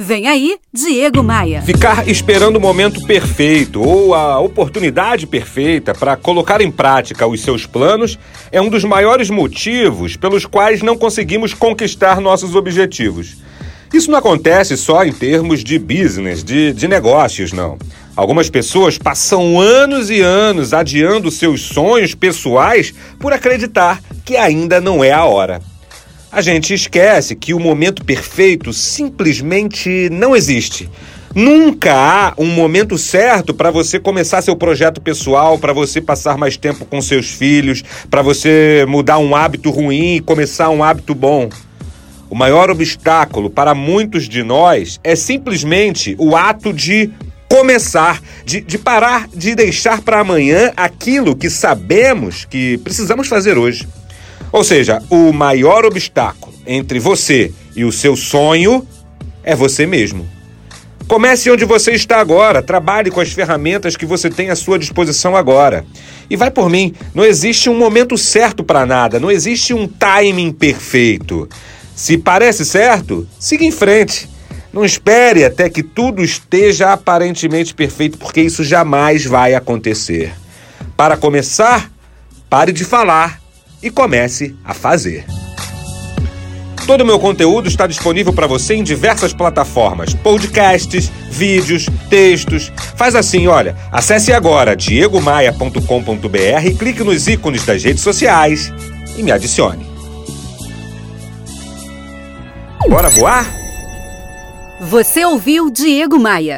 Vem aí, Diego Maia. Ficar esperando o momento perfeito ou a oportunidade perfeita para colocar em prática os seus planos é um dos maiores motivos pelos quais não conseguimos conquistar nossos objetivos. Isso não acontece só em termos de business, de, de negócios, não. Algumas pessoas passam anos e anos adiando seus sonhos pessoais por acreditar que ainda não é a hora. A gente esquece que o momento perfeito simplesmente não existe. Nunca há um momento certo para você começar seu projeto pessoal, para você passar mais tempo com seus filhos, para você mudar um hábito ruim e começar um hábito bom. O maior obstáculo para muitos de nós é simplesmente o ato de começar, de, de parar de deixar para amanhã aquilo que sabemos que precisamos fazer hoje. Ou seja, o maior obstáculo entre você e o seu sonho é você mesmo. Comece onde você está agora, trabalhe com as ferramentas que você tem à sua disposição agora. E vai por mim, não existe um momento certo para nada, não existe um timing perfeito. Se parece certo, siga em frente. Não espere até que tudo esteja aparentemente perfeito, porque isso jamais vai acontecer. Para começar, pare de falar e comece a fazer. Todo o meu conteúdo está disponível para você em diversas plataformas: podcasts, vídeos, textos. Faz assim, olha, acesse agora diegomaia.com.br, clique nos ícones das redes sociais e me adicione. Bora voar? Você ouviu Diego Maia.